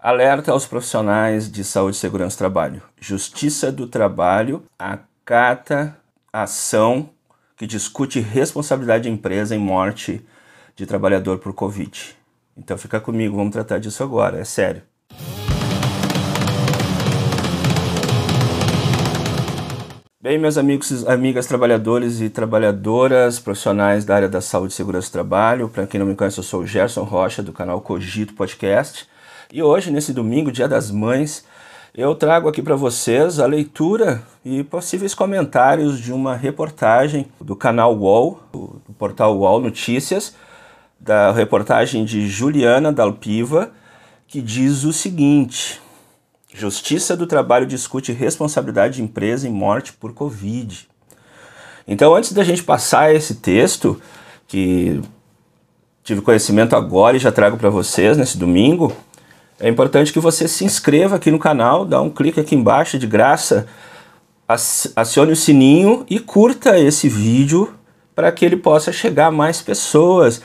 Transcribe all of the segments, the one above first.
Alerta aos profissionais de saúde e segurança do trabalho. Justiça do Trabalho acata ação que discute responsabilidade de empresa em morte de trabalhador por Covid. Então fica comigo, vamos tratar disso agora, é sério. Bem, meus amigos amigas trabalhadores e trabalhadoras profissionais da área da saúde e segurança do trabalho, para quem não me conhece, eu sou o Gerson Rocha, do canal Cogito Podcast. E hoje, nesse domingo, Dia das Mães, eu trago aqui para vocês a leitura e possíveis comentários de uma reportagem do canal UOL, do portal UOL Notícias, da reportagem de Juliana Dalpiva, que diz o seguinte: Justiça do Trabalho discute responsabilidade de empresa em morte por Covid. Então, antes da gente passar esse texto, que tive conhecimento agora e já trago para vocês nesse domingo, é importante que você se inscreva aqui no canal, dá um clique aqui embaixo de graça, acione o sininho e curta esse vídeo para que ele possa chegar a mais pessoas,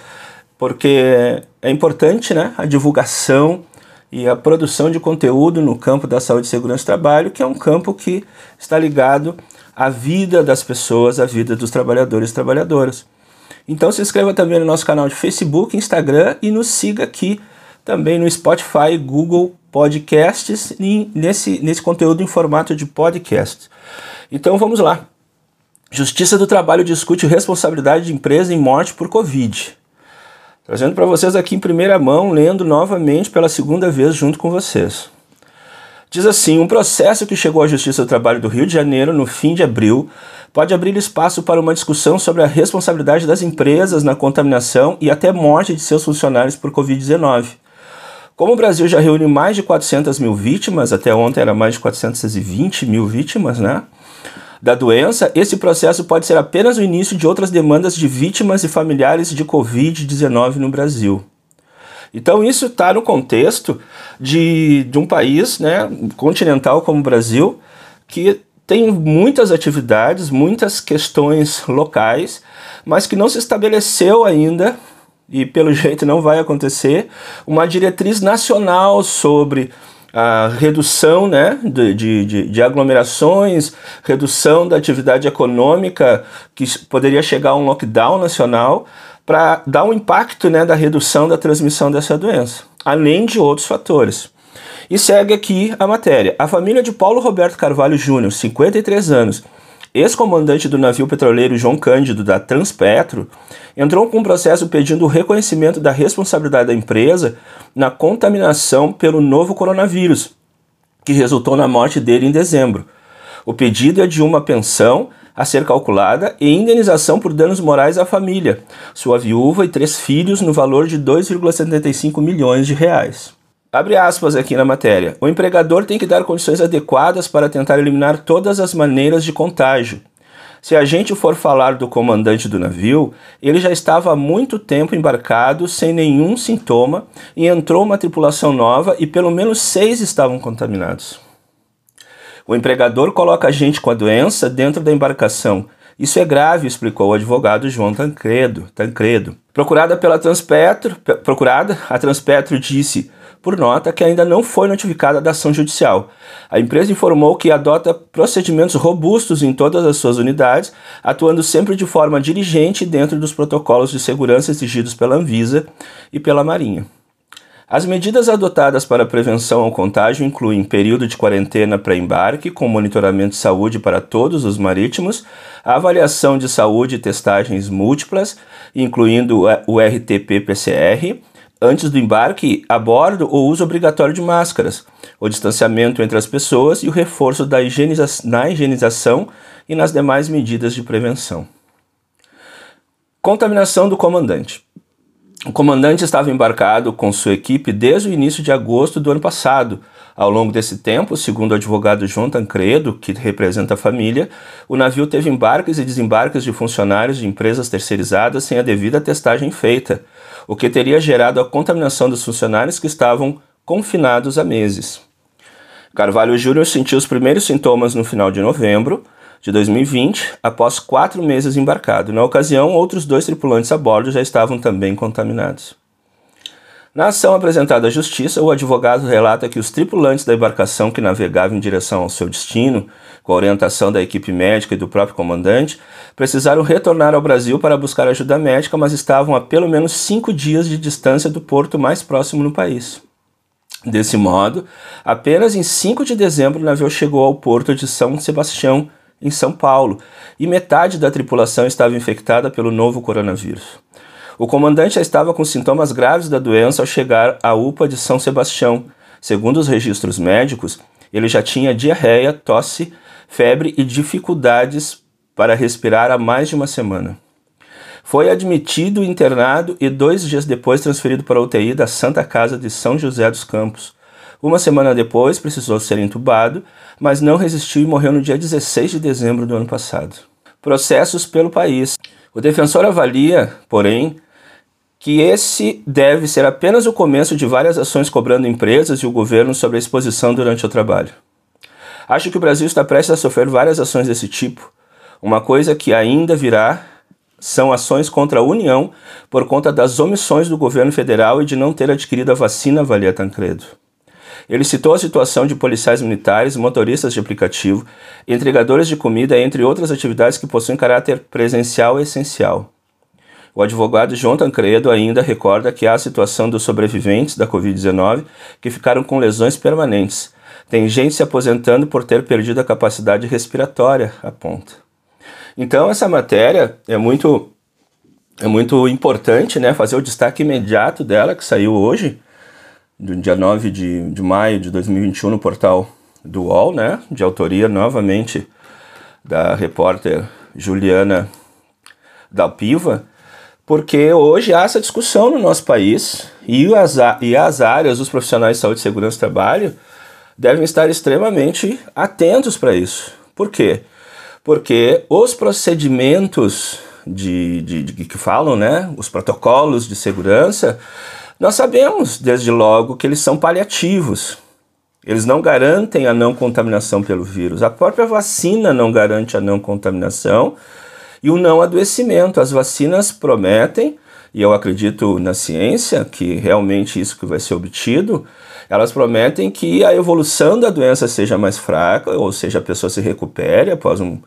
porque é importante né, a divulgação e a produção de conteúdo no campo da saúde e segurança do trabalho, que é um campo que está ligado à vida das pessoas, à vida dos trabalhadores e trabalhadoras. Então se inscreva também no nosso canal de Facebook, Instagram e nos siga aqui também no Spotify, Google Podcasts nesse, nesse conteúdo em formato de podcast. Então vamos lá. Justiça do Trabalho discute responsabilidade de empresa em morte por Covid. Trazendo para vocês aqui em primeira mão, lendo novamente pela segunda vez junto com vocês. Diz assim: um processo que chegou à Justiça do Trabalho do Rio de Janeiro no fim de abril pode abrir espaço para uma discussão sobre a responsabilidade das empresas na contaminação e até morte de seus funcionários por Covid-19. Como o Brasil já reúne mais de 400 mil vítimas, até ontem era mais de 420 mil vítimas, né? Da doença, esse processo pode ser apenas o início de outras demandas de vítimas e familiares de Covid-19 no Brasil. Então, isso está no contexto de, de um país né, continental como o Brasil, que tem muitas atividades, muitas questões locais, mas que não se estabeleceu ainda e pelo jeito não vai acontecer, uma diretriz nacional sobre a redução né, de, de, de, aglomerações, redução da atividade econômica, que poderia chegar a um lockdown nacional, para dar um impacto né, da redução da transmissão dessa doença, além de outros fatores. E segue aqui a matéria. A família de Paulo Roberto Carvalho Júnior, 53 anos, ex-comandante do navio petroleiro João Cândido da Transpetro, entrou com um processo pedindo o reconhecimento da responsabilidade da empresa na contaminação pelo novo coronavírus, que resultou na morte dele em dezembro. O pedido é de uma pensão a ser calculada e indenização por danos morais à família, sua viúva e três filhos no valor de 2,75 milhões de reais. Abre aspas aqui na matéria. O empregador tem que dar condições adequadas para tentar eliminar todas as maneiras de contágio. Se a gente for falar do comandante do navio, ele já estava há muito tempo embarcado sem nenhum sintoma e entrou uma tripulação nova e pelo menos seis estavam contaminados. O empregador coloca a gente com a doença dentro da embarcação. Isso é grave, explicou o advogado João Tancredo. Tancredo. Procurada pela Transpetro, procurada, a Transpetro disse por nota que ainda não foi notificada da ação judicial. A empresa informou que adota procedimentos robustos em todas as suas unidades, atuando sempre de forma diligente dentro dos protocolos de segurança exigidos pela Anvisa e pela Marinha. As medidas adotadas para prevenção ao contágio incluem período de quarentena pré-embarque, com monitoramento de saúde para todos os marítimos, avaliação de saúde e testagens múltiplas, incluindo o RT-PCR, antes do embarque, a bordo, o uso obrigatório de máscaras, o distanciamento entre as pessoas e o reforço da higieniza na higienização e nas demais medidas de prevenção. Contaminação do comandante. O comandante estava embarcado com sua equipe desde o início de agosto do ano passado. Ao longo desse tempo, segundo o advogado João Tancredo, que representa a família, o navio teve embarques e desembarques de funcionários de empresas terceirizadas sem a devida testagem feita o que teria gerado a contaminação dos funcionários que estavam confinados há meses. Carvalho Júnior sentiu os primeiros sintomas no final de novembro de 2020, após quatro meses embarcado. Na ocasião, outros dois tripulantes a bordo já estavam também contaminados. Na ação apresentada à Justiça, o advogado relata que os tripulantes da embarcação que navegava em direção ao seu destino, com a orientação da equipe médica e do próprio comandante, precisaram retornar ao Brasil para buscar ajuda médica, mas estavam a pelo menos cinco dias de distância do porto mais próximo no país. Desse modo, apenas em 5 de dezembro o navio chegou ao porto de São Sebastião, em São Paulo, e metade da tripulação estava infectada pelo novo coronavírus. O comandante já estava com sintomas graves da doença ao chegar à UPA de São Sebastião. Segundo os registros médicos, ele já tinha diarreia, tosse, febre e dificuldades para respirar há mais de uma semana. Foi admitido, internado e dois dias depois transferido para a UTI da Santa Casa de São José dos Campos. Uma semana depois precisou ser entubado, mas não resistiu e morreu no dia 16 de dezembro do ano passado. Processos pelo país. O defensor avalia, porém, que esse deve ser apenas o começo de várias ações cobrando empresas e o governo sobre a exposição durante o trabalho. Acho que o Brasil está prestes a sofrer várias ações desse tipo. Uma coisa que ainda virá são ações contra a União por conta das omissões do governo federal e de não ter adquirido a vacina Valia Tancredo. Ele citou a situação de policiais militares, motoristas de aplicativo, entregadores de comida, entre outras atividades que possuem caráter presencial e essencial. O advogado João Tancredo ainda recorda que há a situação dos sobreviventes da Covid-19 que ficaram com lesões permanentes. Tem gente se aposentando por ter perdido a capacidade respiratória, aponta. Então essa matéria é muito é muito importante, né, fazer o destaque imediato dela que saiu hoje, do dia 9 de, de maio de 2021 no portal do UOL, né, de autoria novamente da repórter Juliana Dalpiva, porque hoje há essa discussão no nosso país e as, e as áreas dos profissionais de saúde, segurança e trabalho devem estar extremamente atentos para isso. Por quê? Porque os procedimentos de, de, de, que falam, né, os protocolos de segurança, nós sabemos desde logo que eles são paliativos. Eles não garantem a não contaminação pelo vírus. A própria vacina não garante a não contaminação e o não adoecimento. As vacinas prometem, e eu acredito na ciência que realmente isso que vai ser obtido, elas prometem que a evolução da doença seja mais fraca, ou seja, a pessoa se recupere após um,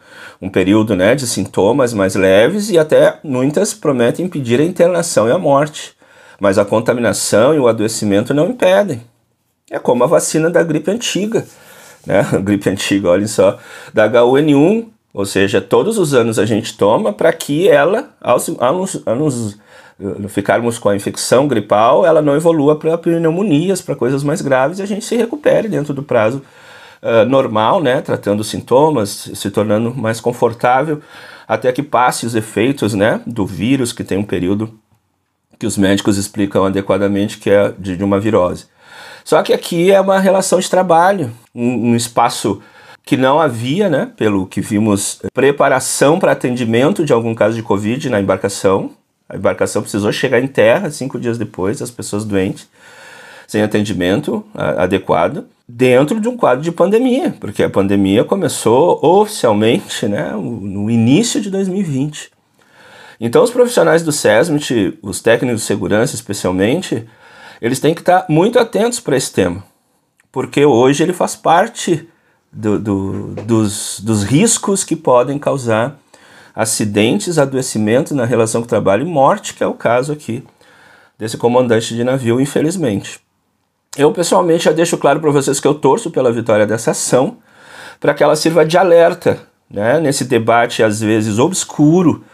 um período né, de sintomas mais leves, e até muitas prometem impedir a internação e a morte. Mas a contaminação e o adoecimento não impedem. É como a vacina da gripe antiga. Né? A gripe antiga, olhem só, da H1N1 ou seja, todos os anos a gente toma para que ela, ao, ao, nos, ficarmos com a infecção gripal, ela não evolua para pneumonias, para coisas mais graves e a gente se recupere dentro do prazo uh, normal, né, tratando os sintomas, se tornando mais confortável, até que passe os efeitos né, do vírus, que tem um período que os médicos explicam adequadamente que é de, de uma virose. Só que aqui é uma relação de trabalho, um, um espaço que não havia, né, pelo que vimos, preparação para atendimento de algum caso de Covid na embarcação. A embarcação precisou chegar em terra cinco dias depois, as pessoas doentes, sem atendimento adequado, dentro de um quadro de pandemia, porque a pandemia começou oficialmente né, no início de 2020. Então, os profissionais do SESMIT, os técnicos de segurança especialmente, eles têm que estar muito atentos para esse tema, porque hoje ele faz parte do, do, dos, dos riscos que podem causar acidentes, adoecimento na relação com o trabalho e morte, que é o caso aqui desse comandante de navio, infelizmente. Eu pessoalmente já deixo claro para vocês que eu torço pela vitória dessa ação, para que ela sirva de alerta né, nesse debate às vezes obscuro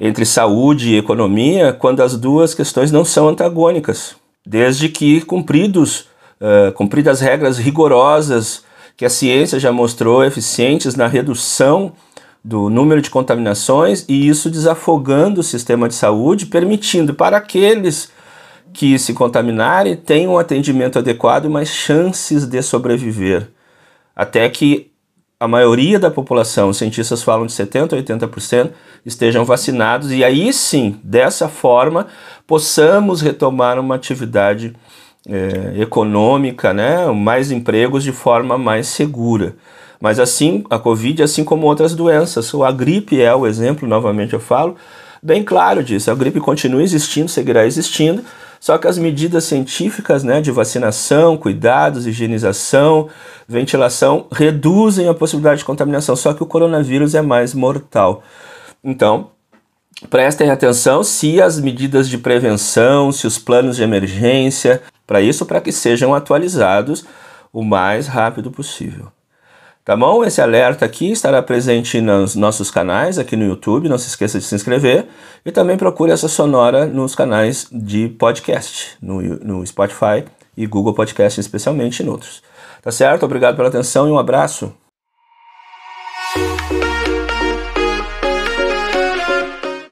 entre saúde e economia, quando as duas questões não são antagônicas, desde que cumpridos, uh, cumpridas regras rigorosas que a ciência já mostrou eficientes na redução do número de contaminações e isso desafogando o sistema de saúde, permitindo para aqueles que se contaminarem tenham um atendimento adequado e mais chances de sobreviver. Até que a maioria da população, os cientistas falam de 70% a 80%, estejam vacinados e aí sim, dessa forma, possamos retomar uma atividade é, econômica, né, mais empregos de forma mais segura. Mas assim, a Covid, assim como outras doenças, a gripe é o exemplo, novamente eu falo, bem claro disso. A gripe continua existindo, seguirá existindo, Só que as medidas científicas né, de vacinação, cuidados, higienização, ventilação reduzem a possibilidade de contaminação. Só que o coronavírus é mais mortal. Então, prestem atenção se as medidas de prevenção, se os planos de emergência, para isso, para que sejam atualizados o mais rápido possível. Tá bom? Esse alerta aqui estará presente nos nossos canais aqui no YouTube. Não se esqueça de se inscrever. E também procure essa sonora nos canais de podcast, no, no Spotify e Google Podcast, especialmente, em outros. Tá certo? Obrigado pela atenção e um abraço.